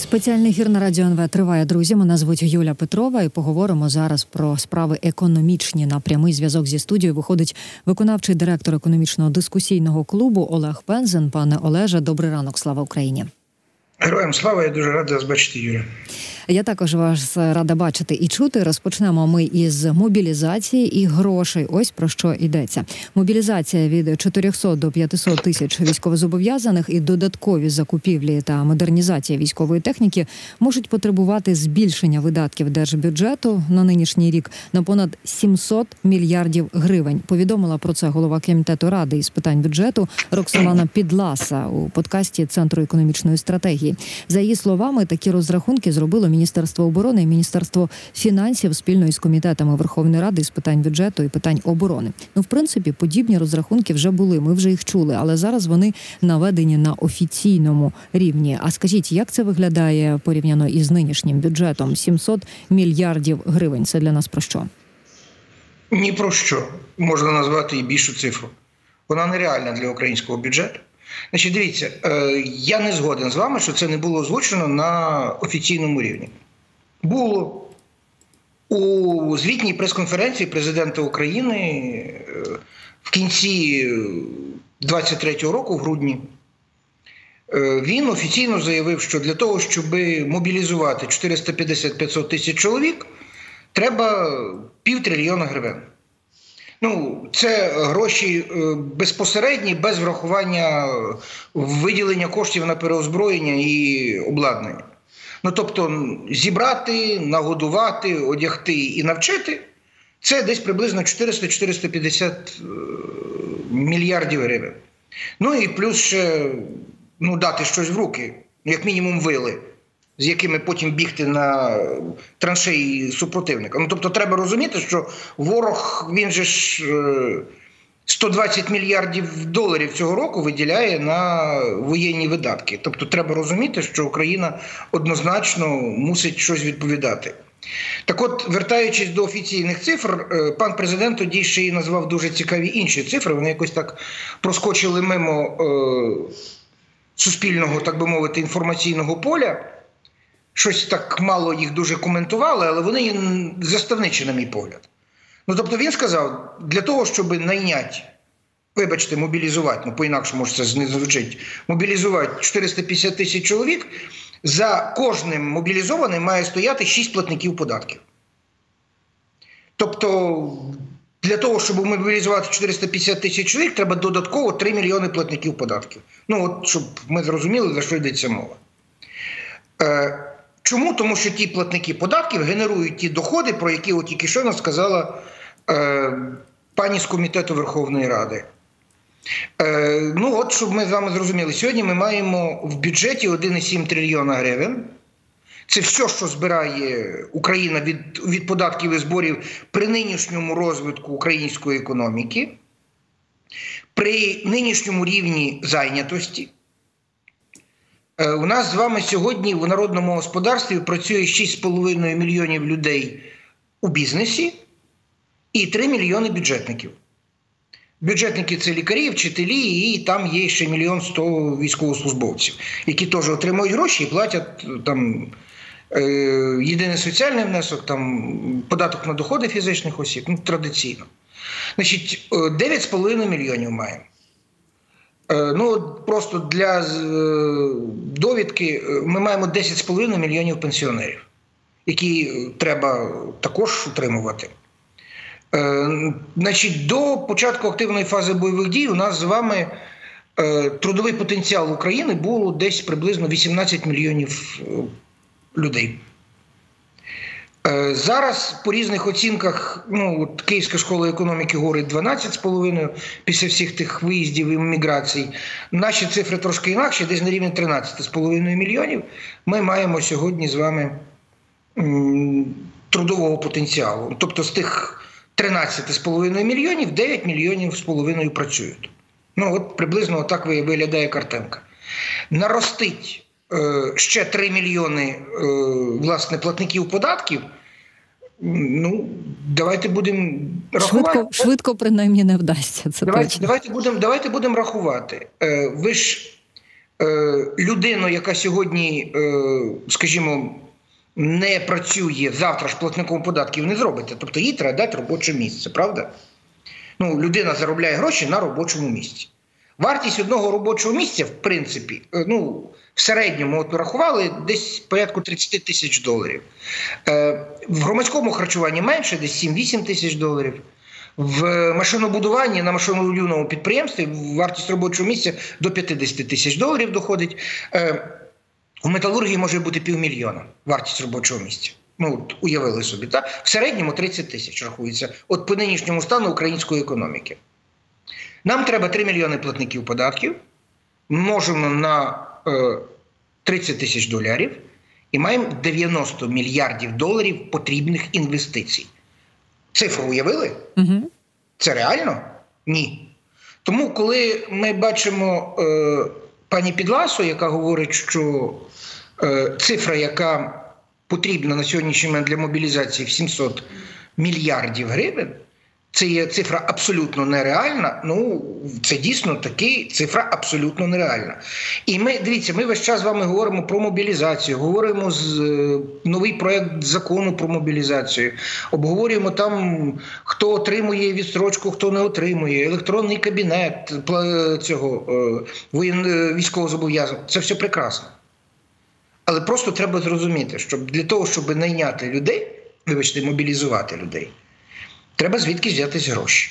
Спеціальний гір на радіо НВ триває. Друзі, мене звуть Юля Петрова, і поговоримо зараз про справи економічні. На прямий зв'язок зі студією виходить виконавчий директор економічного дискусійного клубу Олег Пензен. Пане Олеже, добрий ранок. Слава Україні. Героям слава, я дуже радий вас бачити, Юрія. Я також вас рада бачити і чути. Розпочнемо ми із мобілізації і грошей. Ось про що йдеться. Мобілізація від 400 до 500 тисяч військовозобов'язаних і додаткові закупівлі та модернізація військової техніки можуть потребувати збільшення видатків держбюджету на нинішній рік на понад 700 мільярдів гривень. Повідомила про це голова комітету ради із питань бюджету Роксолана Підласа у подкасті Центру економічної стратегії. За її словами, такі розрахунки зробило Міністерство оборони і Міністерство фінансів спільно із комітетами Верховної Ради з питань бюджету і питань оборони. Ну, в принципі, подібні розрахунки вже були. Ми вже їх чули, але зараз вони наведені на офіційному рівні. А скажіть, як це виглядає порівняно із нинішнім бюджетом? 700 мільярдів гривень. Це для нас про що? Ні про що можна назвати і більшу цифру. Вона нереальна для українського бюджету. Значить, дивіться, е, я не згоден з вами, що це не було озвучено на офіційному рівні. Було у звітній прес-конференції президента України е, в кінці 23-го року, в грудні, е, він офіційно заявив, що для того, щоб мобілізувати 450-500 тисяч чоловік, треба півтрильйона гривень. Ну, це гроші е, безпосередні, без врахування виділення коштів на переозброєння і обладнання. Ну тобто, зібрати, нагодувати, одягти і навчити це десь приблизно 400-450 е, мільярдів гривень. Ну і плюс ще ну, дати щось в руки, як мінімум, вили з якими потім бігти на траншеї супротивника. Ну тобто, треба розуміти, що ворог він же ж 120 е, мільярдів доларів цього року виділяє на воєнні видатки. Тобто, треба розуміти, що Україна однозначно мусить щось відповідати. Так, от, вертаючись до офіційних цифр, е, пан президент тоді ще й назвав дуже цікаві інші цифри. Вони якось так проскочили мимо е, суспільного, так би мовити, інформаційного поля щось так мало їх дуже коментували, але вони заставничі, на мій погляд. Ну тобто він сказав, для того, щоб найняти, вибачте, мобілізувати, ну по-інакшому ж це не звучить, мобілізувати 450 тисяч чоловік, за кожним мобілізованим має стояти 6 платників податків. Тобто, для того, щоб мобілізувати 450 тисяч чоловік, треба додатково 3 мільйони платників податків. Ну, от, щоб ми зрозуміли, за що йдеться мова. Е, Чому? Тому що ті платники податків генерують ті доходи, про які от тільки що сказала е, пані з комітету Верховної Ради. Е, Ну, от щоб ми з вами зрозуміли, сьогодні ми маємо в бюджеті 1,7 трильйона гривень. Це все, що збирає Україна від, від податків і зборів при нинішньому розвитку української економіки, при нинішньому рівні зайнятості. Е, у нас з вами сьогодні в народному господарстві працює 6,5 мільйонів людей у бізнесі і 3 мільйони бюджетників. Бюджетники це лікарі, вчителі, і там є ще мільйон сто військовослужбовців, які теж отримують гроші і платять там е, єдиний соціальний внесок, там податок на доходи фізичних осіб, ну традиційно. Значить, 9,5 е, мільйонів маємо. Е, ну просто для е, довідки е, ми маємо 10,5 мільйонів пенсіонерів, які треба також утримувати. Значить, До початку активної фази бойових дій у нас з вами трудовий потенціал України було десь приблизно 18 мільйонів людей. Е, зараз по різних оцінках ну, от Київська школа економіки говорить 12,5 після всіх тих виїздів і міграцій. Наші цифри трошки інакші, десь на рівні 13,5 мільйонів. Ми маємо сьогодні з вами трудового потенціалу. Тобто з тих 13,5 мільйонів 9 мільйонів з половиною працюють. Ну, от приблизно так виглядає картинка. Наростить ще 3 мільйони е, власне платників податків. Ну, давайте будемо рахувати. Швидко, швидко принаймні не вдасться. Це Давайте точно. давайте будемо давайте будемо рахувати. Е, ви ж е, людину, яка сьогодні, е, скажімо, не працює завтра ж платником податків, не зробите. Тобто їй треба дати робоче місце, правда? Ну, людина заробляє гроші на робочому місці. Вартість одного робочого місця, в принципі, е, ну, в середньому от рахували десь порядку 30 тисяч доларів. Е, в громадському харчуванні менше, десь 7-8 тисяч доларів. В машинобудуванні на машинобудівному підприємстві вартість робочого місця до 50 тисяч доларів доходить. Е, у металургії може бути півмільйона вартість робочого місця. Ну, от уявили собі, так? В середньому 30 тисяч рахується от по нинішньому стану української економіки. Нам треба 3 мільйони платників податків, множимо на е, 30 тисяч доларів і маємо 90 мільярдів доларів потрібних інвестицій. Цифру уявили? Угу. Це реально? Ні. Тому, коли ми бачимо е, пані Підласу, яка говорить, що е, цифра, яка потрібна на сьогоднішній момент для мобілізації в 700 мільярдів гривень, це є цифра абсолютно нереальна. Ну це дійсно таки цифра абсолютно нереальна. І ми дивіться, ми весь час з вами говоримо про мобілізацію, говоримо з е, новий проект закону про мобілізацію, обговорюємо там, хто отримує відстрочку, хто не отримує, електронний кабінет цього е, е, військового зобов'язання. Це все прекрасно. Але просто треба зрозуміти, що для того, щоб найняти людей, вибачте, мобілізувати людей. Треба звідки взятись гроші.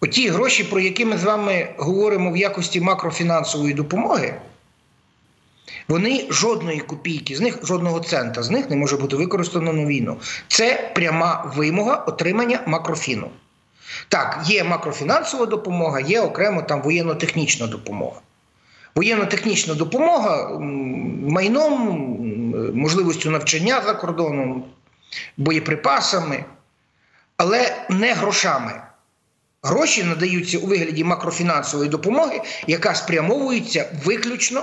Оті гроші, про які ми з вами говоримо в якості макрофінансової допомоги, вони жодної копійки з них, жодного цента з них не може бути використано на війну. Це пряма вимога отримання макрофіну. Так, є макрофінансова допомога, є окремо там воєнно-технічна допомога. Воєнно-технічна допомога майном, можливістю навчання за кордоном, боєприпасами але не грошами. Гроші надаються у вигляді макрофінансової допомоги, яка спрямовується виключно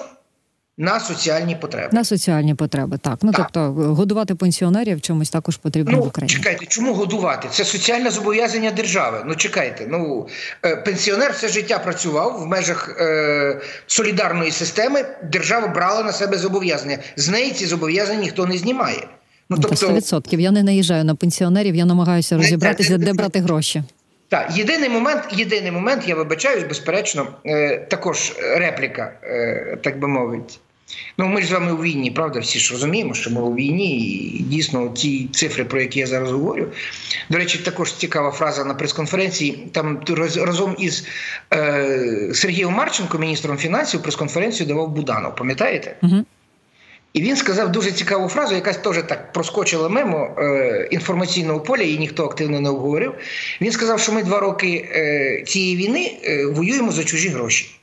на соціальні потреби. На соціальні потреби, так. Ну Так. тобто годувати пенсіонерів чомусь також потрібно в Ну, Україні. чекайте, чому годувати? Це соціальне зобов'язання держави. Ну чекайте, ну е, пенсіонер все життя працював в межах е, солідарної системи. Держава брала на себе зобов'язання. З неї ці зобов'язання ніхто не знімає. Ну Та тобто, 100%. Я не наїжджаю на пенсіонерів, я намагаюся розібратися, де брати гроші. Так, єдиний момент, єдиний момент, я вибачаюсь, безперечно, е, також репліка, е, так би мовити. Ну, ми ж з вами у війні, правда, всі ж розуміємо, що ми у війні, і дійсно ті цифри, про які я зараз говорю. До речі, також цікава фраза на прес-конференції. Там роз- разом із е, Сергієм Марченко, міністром фінансів, прес-конференцію давав Буданов. Пам'ятаєте? Угу. І він сказав дуже цікаву фразу, яка теж так проскочила мимо е, інформаційного поля, її ніхто активно не обговорив. Він сказав, що ми два роки е, цієї війни е, воюємо за чужі гроші.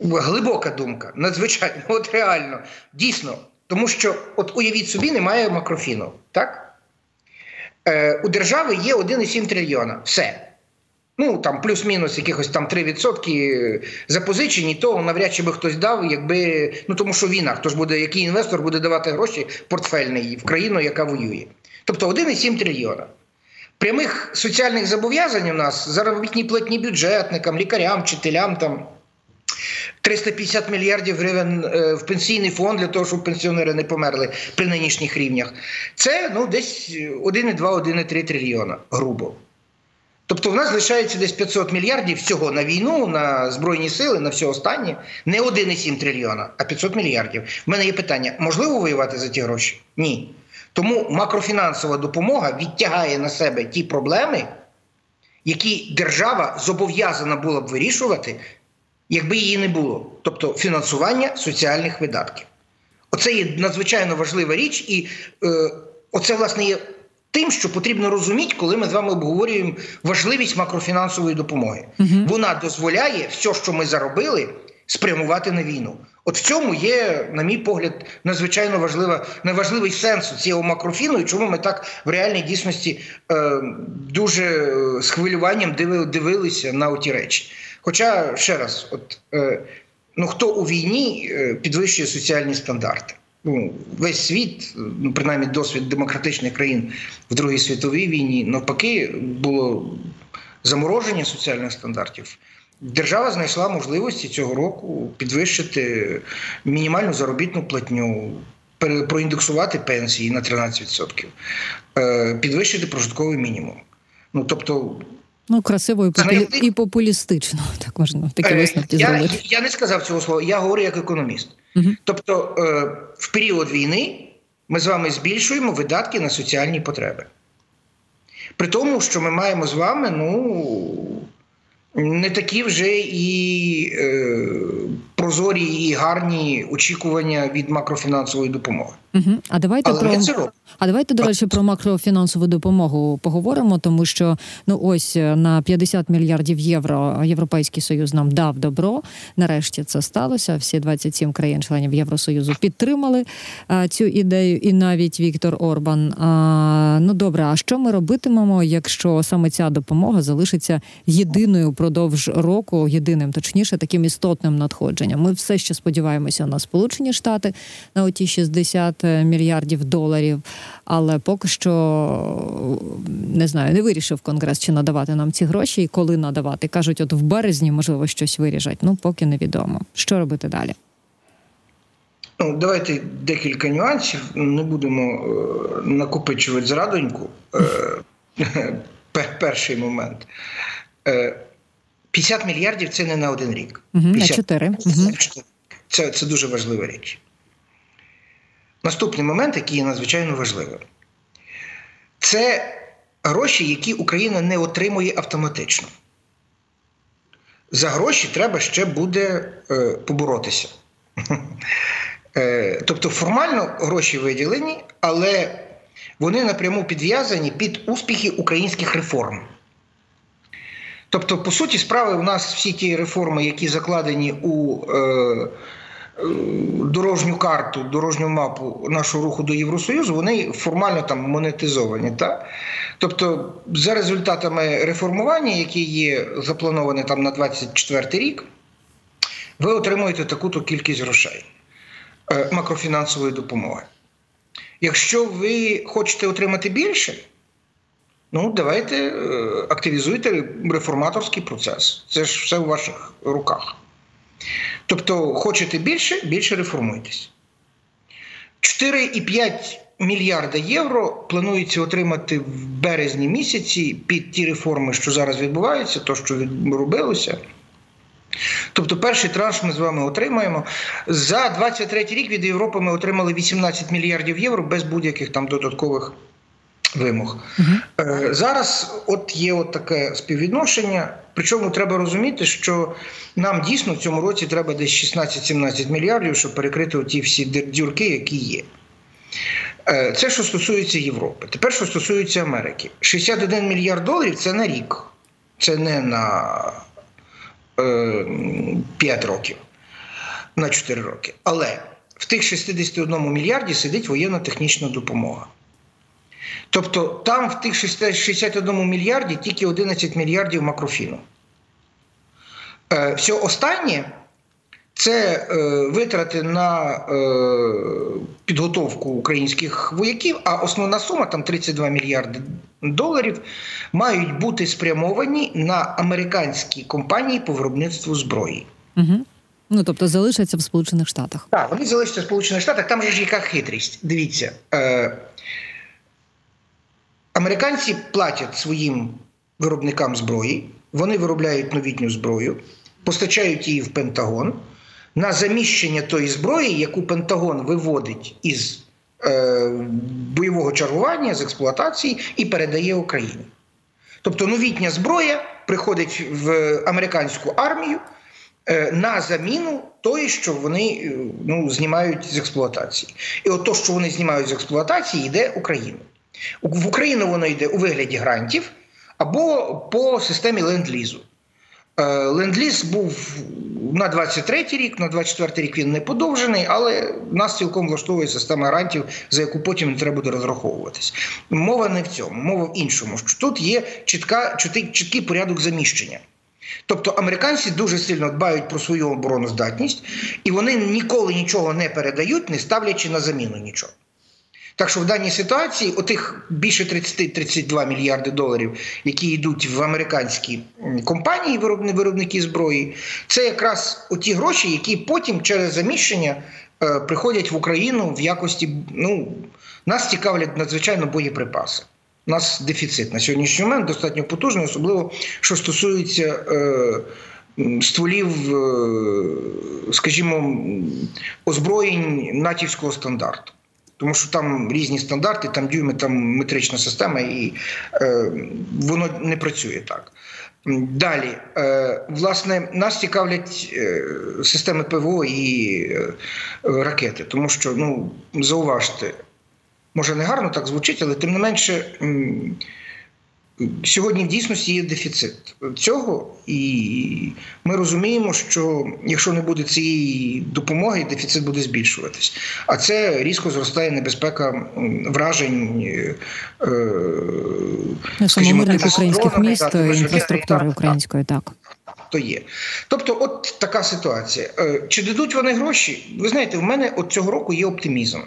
Глибока думка, надзвичайно, от реально, дійсно. Тому що, от уявіть собі, немає макрофіну. Так? Е, у держави є 1,7 трильйона. Все. Ну, там плюс-мінус якихось там 3% запозичені, то навряд чи би хтось дав, якби. Ну тому що війна, хто ж буде, який інвестор буде давати гроші портфельний в країну, яка воює. Тобто 1,7 трильйона. Прямих соціальних зобов'язань у нас заробітні платні бюджетникам, лікарям, вчителям там. 350 мільярдів гривень е, в пенсійний фонд для того, щоб пенсіонери не померли при нинішніх рівнях. Це ну, десь 1,2-1,3 трильйона, грубо. Тобто в нас лишається десь 500 мільярдів всього на війну, на збройні сили, на все останнє. Не 1,7 трильйона, а 500 мільярдів. У мене є питання: можливо воювати за ті гроші? Ні. Тому макрофінансова допомога відтягає на себе ті проблеми, які держава зобов'язана була б вирішувати, якби її не було. Тобто фінансування соціальних видатків. Оце є надзвичайно важлива річ, і е, оце, власне, є тим, що потрібно розуміти, коли ми з вами обговорюємо важливість макрофінансової допомоги. Мгм. Вона дозволяє все, що ми заробили, спрямувати на війну. От в цьому є, на мій погляд, надзвичайно важлива, найважливий сенс цього макрофіну, і чому ми так в реальній дійсності е, дуже е, з хвилюванням диви- дивилися на оті речі. Хоча, ще раз, от, е, ну хто у війні е, підвищує соціальні стандарти? Ну, весь світ, ну принаймні досвід демократичних країн в Другій світовій війні, навпаки, було замороження соціальних стандартів. Держава знайшла можливості цього року підвищити мінімальну заробітну платню, проіндексувати пенсії на 13%, е, підвищити прожитковий мінімум. Ну тобто, ну красиво і, популі... і популістично, так можна такі висновки я, зробити. Я не сказав цього слова, я говорю як економіст. Угу. Тобто, в період війни ми з вами збільшуємо видатки на соціальні потреби. При тому, що ми маємо з вами, ну не такі вже і е, прозорі і гарні очікування від макрофінансової допомоги. Угу. А давайте Але про це а давайте до речі про макрофінансову допомогу поговоримо, тому що ну ось на 50 мільярдів євро Європейський союз нам дав добро. Нарешті це сталося. Всі 27 країн-членів Євросоюзу підтримали а, цю ідею, і навіть Віктор Орбан. А, Ну добре, а що ми робитимемо, якщо саме ця допомога залишиться єдиною впродовж року, єдиним, точніше, таким істотним надходженням? Ми все ще сподіваємося на Сполучені Штати на оті 60 мільярдів доларів. Але поки що не знаю, не вирішив конгрес, чи надавати нам ці гроші і коли надавати. кажуть, от в березні можливо щось виріжать. Ну поки невідомо. Що робити далі? Ну, давайте декілька нюансів. Не будемо е, накопичувати зрадоньку. Е, перший момент. Е, 50 мільярдів це не на один рік. Угу, На 4. Угу. Це, це дуже важлива річ. Наступний момент, який є надзвичайно важливим, це гроші, які Україна не отримує автоматично. За гроші треба ще буде е, поборотися. Е, тобто формально гроші виділені, але вони напряму підв'язані під успіхи українських реформ. Тобто, по суті, справи, у нас всі ті реформи, які закладені у е, Е, дорожню карту, дорожню мапу нашого руху до Євросоюзу, вони формально там монетизовані. Так? Тобто, за результатами реформування, які є заплановані там на 24 рік, ви отримуєте таку-то кількість грошей е, макрофінансової допомоги. Якщо ви хочете отримати більше, ну давайте е, активізуйте реформаторський процес. Це ж все у ваших руках. Тобто, хочете більше, більше реформуйтесь. 4,5 мільярда євро планується отримати в березні місяці під ті реформи, що зараз відбуваються, то, що робилося. Тобто, перший транш ми з вами отримаємо. За 23 рік від Європи ми отримали 18 мільярдів євро без будь-яких там додаткових вимог. Угу. Зараз от є от таке співвідношення. Причому треба розуміти, що нам дійсно в цьому році треба десь 16-17 мільярдів, щоб перекрити ті всі дірки, які є. Е, це що стосується Європи. Тепер, що стосується Америки, 61 мільярд доларів це на рік, це не на е, 5 років, на 4 роки. Але в тих 61 мільярді сидить воєнна технічна допомога. Тобто там в тих 61 мільярді тільки 11 мільярдів макрофіну. Е, все останнє це е, витрати на е, підготовку українських вояків, а основна сума там 32 мільярди доларів, мають бути спрямовані на американські компанії по виробництву зброї. Угу. Ну тобто залишаться в Сполучених Штатах. Так, вони залишаться в Сполучених Штатах. Там же ж яка хитрість. Дивіться. Е, Американці платять своїм виробникам зброї, вони виробляють новітню зброю, постачають її в Пентагон на заміщення тої зброї, яку Пентагон виводить із е, бойового чергування, з експлуатації і передає Україні. Тобто новітня зброя приходить в американську армію е, на заміну тої, що вони е, ну, знімають з експлуатації. І от то, що вони знімають з експлуатації, йде Україну. В Україну воно йде у вигляді грантів або по системі ленд-лізу. Е, ленд-ліз був на 23 рік, на 24 рік він не подовжений, але нас цілком влаштовує система грантів, за яку потім не треба буде розраховуватись. Мова не в цьому, мова в іншому. Тут є чітка, чіткий порядок заміщення. Тобто американці дуже сильно дбають про свою обороноздатність, і вони ніколи нічого не передають, не ставлячи на заміну нічого. Так що в даній ситуації отих більше 30-32 мільярди доларів, які йдуть в американські компанії, виробники зброї, це якраз оті гроші, які потім через заміщення е, приходять в Україну в якості. Ну нас цікавлять надзвичайно боєприпаси. У нас дефіцит на сьогоднішній момент достатньо потужний, особливо що стосується. Е, Стволів, е, скажімо, озброєнь натівського стандарту тому що там різні стандарти, там дюйми, там метрична система, і е, воно не працює так. Далі, е, власне, нас цікавлять е, системи ПВО і е, ракети, тому що, ну, зауважте, може не гарно так звучить, але тим не менше. Сьогодні в дійсності є дефіцит цього, і ми розуміємо, що якщо не буде цієї допомоги, дефіцит буде збільшуватись. А це різко зростає небезпека вражень е, самомирних українських міст інфраструктури української, так. То є. Тобто, от така ситуація. Е, чи дадуть вони гроші? Ви знаєте, в мене от цього року є оптимізм.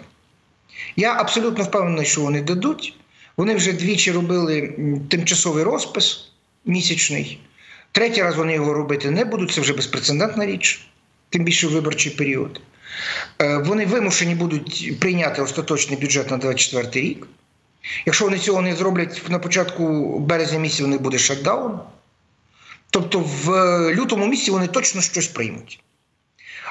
Я абсолютно впевнений, що вони дадуть. Вони вже двічі робили тимчасовий розпис місячний. Третій раз вони його робити не будуть. Це вже безпрецедентна річ, тим більше виборчий період. Е, вони вимушені будуть прийняти остаточний бюджет на 2024 рік. Якщо вони цього не зроблять на початку березня місяця, у них буде шатдаун. Тобто в лютому місяці вони точно щось приймуть.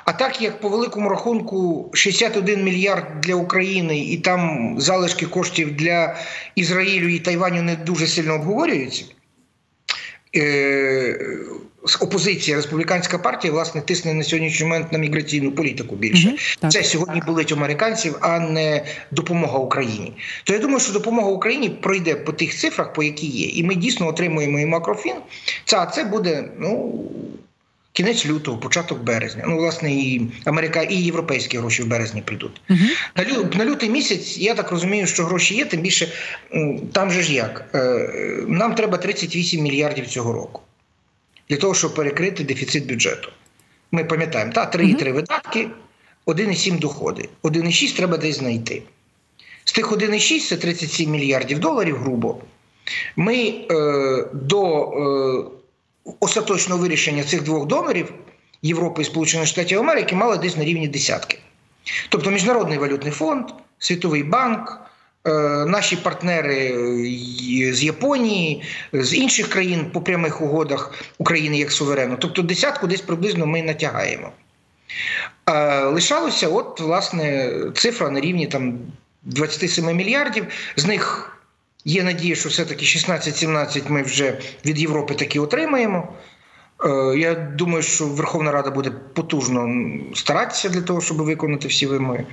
А так як по великому рахунку 61 мільярд для України і там залишки коштів для Ізраїлю і Тайваню не дуже сильно обговорюються. Е, опозиція, республіканська партія, власне, тисне на сьогоднішній момент на міграційну політику більше. Mm-hmm, Це сьогодні болить американців, а не допомога Україні. То я думаю, що допомога Україні пройде по тих цифрах, по які є. І ми дійсно отримуємо і макрофін. Це, це буде ну, кінець лютого, початок березня. Ну, власне, і Америка, і європейські гроші в березні прийдуть. -huh. На на лютий місяць, я так розумію, що гроші є, тим більше там же ж як. Е, нам треба 38 мільярдів цього року для того, щоб перекрити дефіцит бюджету. Ми пам'ятаємо, та 3,3 uh -huh. видатки, 1,7 доходи. 1,6 треба десь знайти. З тих 1,6 це 37 мільярдів доларів, грубо. Ми е, до е, остаточного вирішення цих двох донорів Європи і Сполучених Штатів Америки мали десь на рівні десятки. Тобто Міжнародний валютний фонд, Світовий банк, е, наші партнери з Японії, з інших країн по прямих угодах України як суверену. Тобто десятку десь приблизно ми натягаємо. Е, лишалося, от, власне, цифра на рівні там 27 мільярдів. З них Є надія, що все-таки 16-17 ми вже від Європи таки отримаємо. Е, я думаю, що Верховна Рада буде потужно старатися для того, щоб виконати всі вимоги.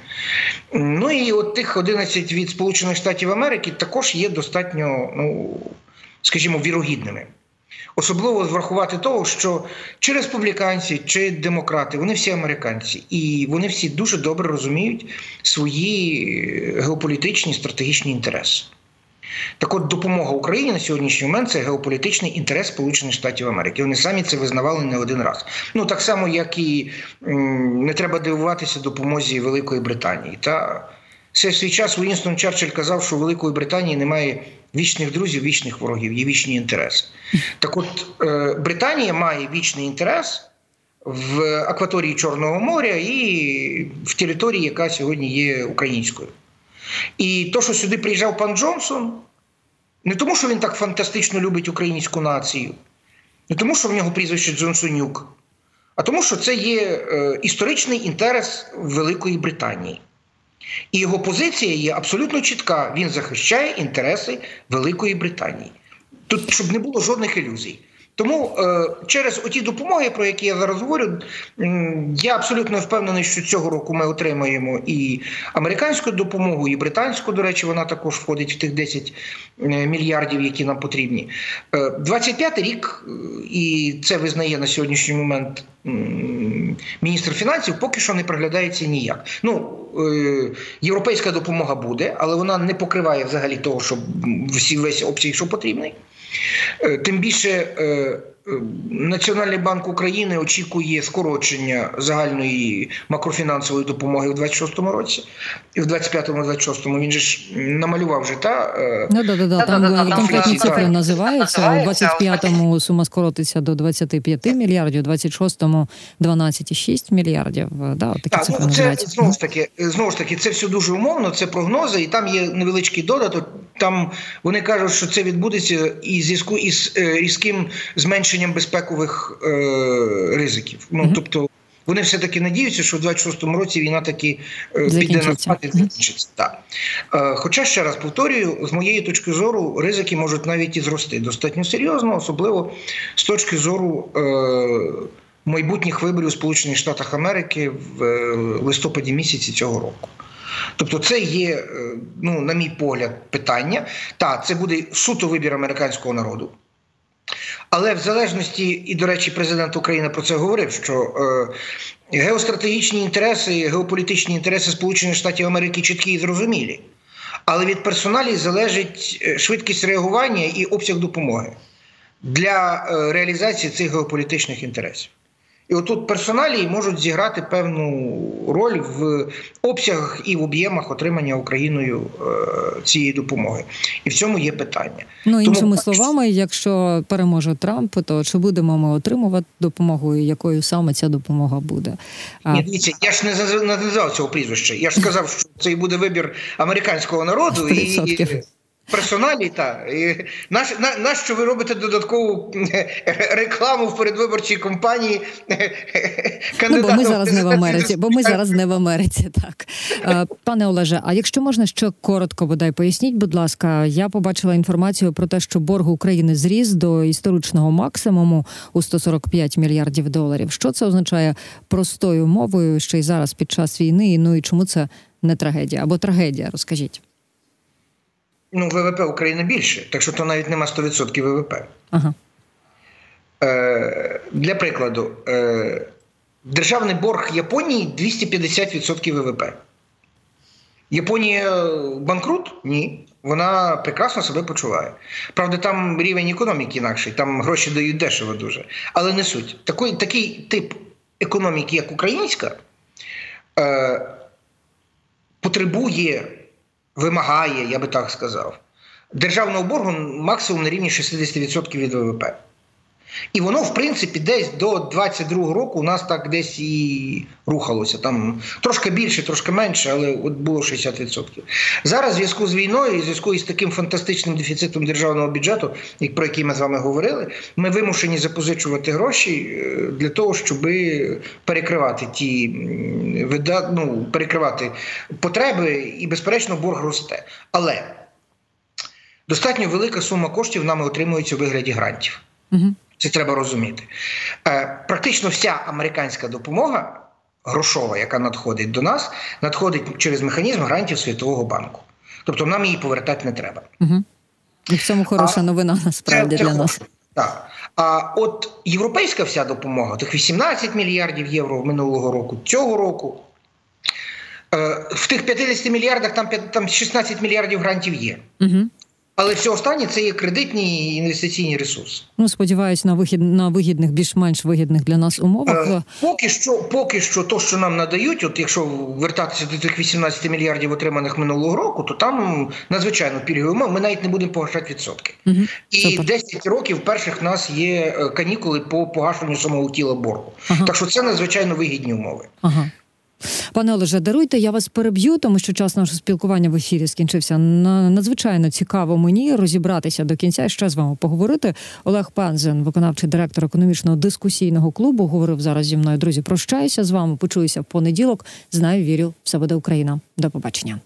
Ну і от тих 11 від Сполучених Штатів Америки також є достатньо, ну скажімо, вірогідними. Особливо врахувати того, що чи республіканці, чи демократи, вони всі американці, і вони всі дуже добре розуміють свої геополітичні стратегічні інтереси. Так от допомога Україні на сьогоднішній момент це геополітичний інтерес Сполучених Штатів Америки. Вони самі це визнавали не один раз. Ну так само, як і не треба дивуватися допомозі Великої Британії. Та все в свій час Вінстон Черчилль казав, що у Великої Британії немає вічних друзів, вічних ворогів, є вічні інтереси. Так, от е, Британія має вічний інтерес. В акваторії Чорного моря і в території, яка сьогодні є українською. І то, що сюди приїжджав пан Джонсон, не тому, що він так фантастично любить українську націю, не тому, що в нього прізвище Джонсонюк, а тому, що це є е, історичний інтерес Великої Британії. І його позиція є абсолютно чітка. Він захищає інтереси Великої Британії. Тут щоб не було жодних ілюзій. Тому е, через оті допомоги, про які я зараз говорю, я абсолютно впевнений, що цього року ми отримаємо і американську допомогу, і британську, до речі, вона також входить в тих 10 е, мільярдів, які нам потрібні. 25 й рік, е, і це визнає на сьогоднішній момент міністр фінансів, поки що не проглядається ніяк. Ну, європейська допомога буде, але вона не покриває взагалі того, що всі весь обсяг, що потрібний. Тим більше е, е, Національний банк України очікує скорочення загальної макрофінансової допомоги в 26-му році, і в 25-му, 26-му він же ж намалював вже та е, Ну да, да, да. Там там конкретні цифри називаються. У 25-му сума скоротиться до 25 мільярдів, у 26-му 12,6 мільярдів. Да, от такі Так, цифри ну це знову ж таки, знову ж таки, це все дуже умовно, це прогнози, і там є невеличкий додаток. Там вони кажуть, що це відбудеться і зв'язку із е, різким зменшенням безпекових е, ризиків. Ну тобто. Вони все таки надіються, що в 26-му році війна таки е, піде на спад і закінчиться. Так. Е, Хоча ще раз повторюю, з моєї точки зору, ризики можуть навіть і зрости достатньо серйозно, особливо з точки зору е, майбутніх виборів у Сполучених Штатах Америки в е, листопаді місяці цього року. Тобто, це є, е, ну, на мій погляд, питання. Так, це буде суто вибір американського народу. Але в залежності, і, до речі, президент України про це говорив, що е, геостратегічні інтереси, геополітичні інтереси Сполучених Штатів Америки чіткі і зрозумілі. Але від персоналів залежить е, швидкість реагування і обсяг допомоги для е, реалізації цих геополітичних інтересів. І отут персоналі можуть зіграти певну роль в обсягах і в об'ємах отримання Україною е, цієї допомоги. І в цьому є питання. Ну, іншими поки словами, якщо переможе Трамп, то чи будемо ми отримувати допомогу, і якою саме ця допомога буде? А, Ні, дивіться, я ж не назвав цього прізвища. Я ж сказав, що це і буде вибір американського народу і 100%. Персоналі. Та і наш на, на що ви робите додаткову рекламу в передвиборчій кампанії Ну, бо ми зараз не в Америці, бо ми зараз не в Америці. Так Е, пане Олеже, а якщо можна ще коротко, бодай поясніть, будь ласка, я побачила інформацію про те, що борг України зріс до історичного максимуму у 145 мільярдів доларів. Що це означає простою мовою, що й зараз під час війни? Ну і чому це не трагедія або трагедія? Розкажіть. Ну, ВВП України більше, так що то навіть нема 100% ВВП. Ага. Е, для прикладу, е, державний борг Японії 250% ВВП. Японія банкрут? Ні. Вона прекрасно себе почуває. Правда, там рівень економіки інакший, там гроші дають дешево дуже. Але не суть. Такий, такий тип економіки, як українська, е, потребує, вимагає, я би так сказав, державного боргу максимум на рівні 60% від ВВП. І воно, в принципі, десь до 22-го року у нас так десь і рухалося. Там трошки більше, трошки менше, але от було 60%. Зараз в зв'язку з війною, в зв'язку із таким фантастичним дефіцитом державного бюджету, як- про який ми з вами говорили, ми вимушені запозичувати гроші е, для того, щоб перекривати ті вида, ну, перекривати потреби, і, безперечно, борг росте. Але достатньо велика сума коштів нами отримується у вигляді грантів. Угу. Це треба розуміти. Е, Практично вся американська допомога грошова, яка надходить до нас, надходить через механізм грантів Світового банку. Тобто нам її повертати не треба. Угу. І в цьому хороша А, новина насправді Це- це для нас. хороше. Так. А от європейська вся допомога, тих 18 мільярдів євро минулого року, цього року. е, В тих 50 мільярдах там, там 16 мільярдів грантів є. Угу. Але все останнє це є кредитні і інвестиційні ресурси. Ну, сподіваюсь, на вихід на вигідних, більш-менш вигідних для нас умовах. Е, Поки що, поки що, то, що нам надають, от якщо вертатися до тих 18 мільярдів отриманих минулого року, то там надзвичайно пільгові умови, ми навіть не будемо погашати відсотки. Угу. І Супер. 10 років перших в нас є е, канікули по погашенню самого тіла боргу. Ага. Так що це надзвичайно вигідні умови. Ага. Пане Олеже, даруйте, я вас переб'ю, тому що час нашого спілкування в ефірі скінчився. На- Надзвичайно цікаво мені розібратися до кінця і ще з вами поговорити. Олег Пензен, виконавчий директор економічного дискусійного клубу, говорив зараз зі мною. Друзі, прощаюся з вами. Почуюся в понеділок. Знаю, вірю, все буде Україна. До побачення.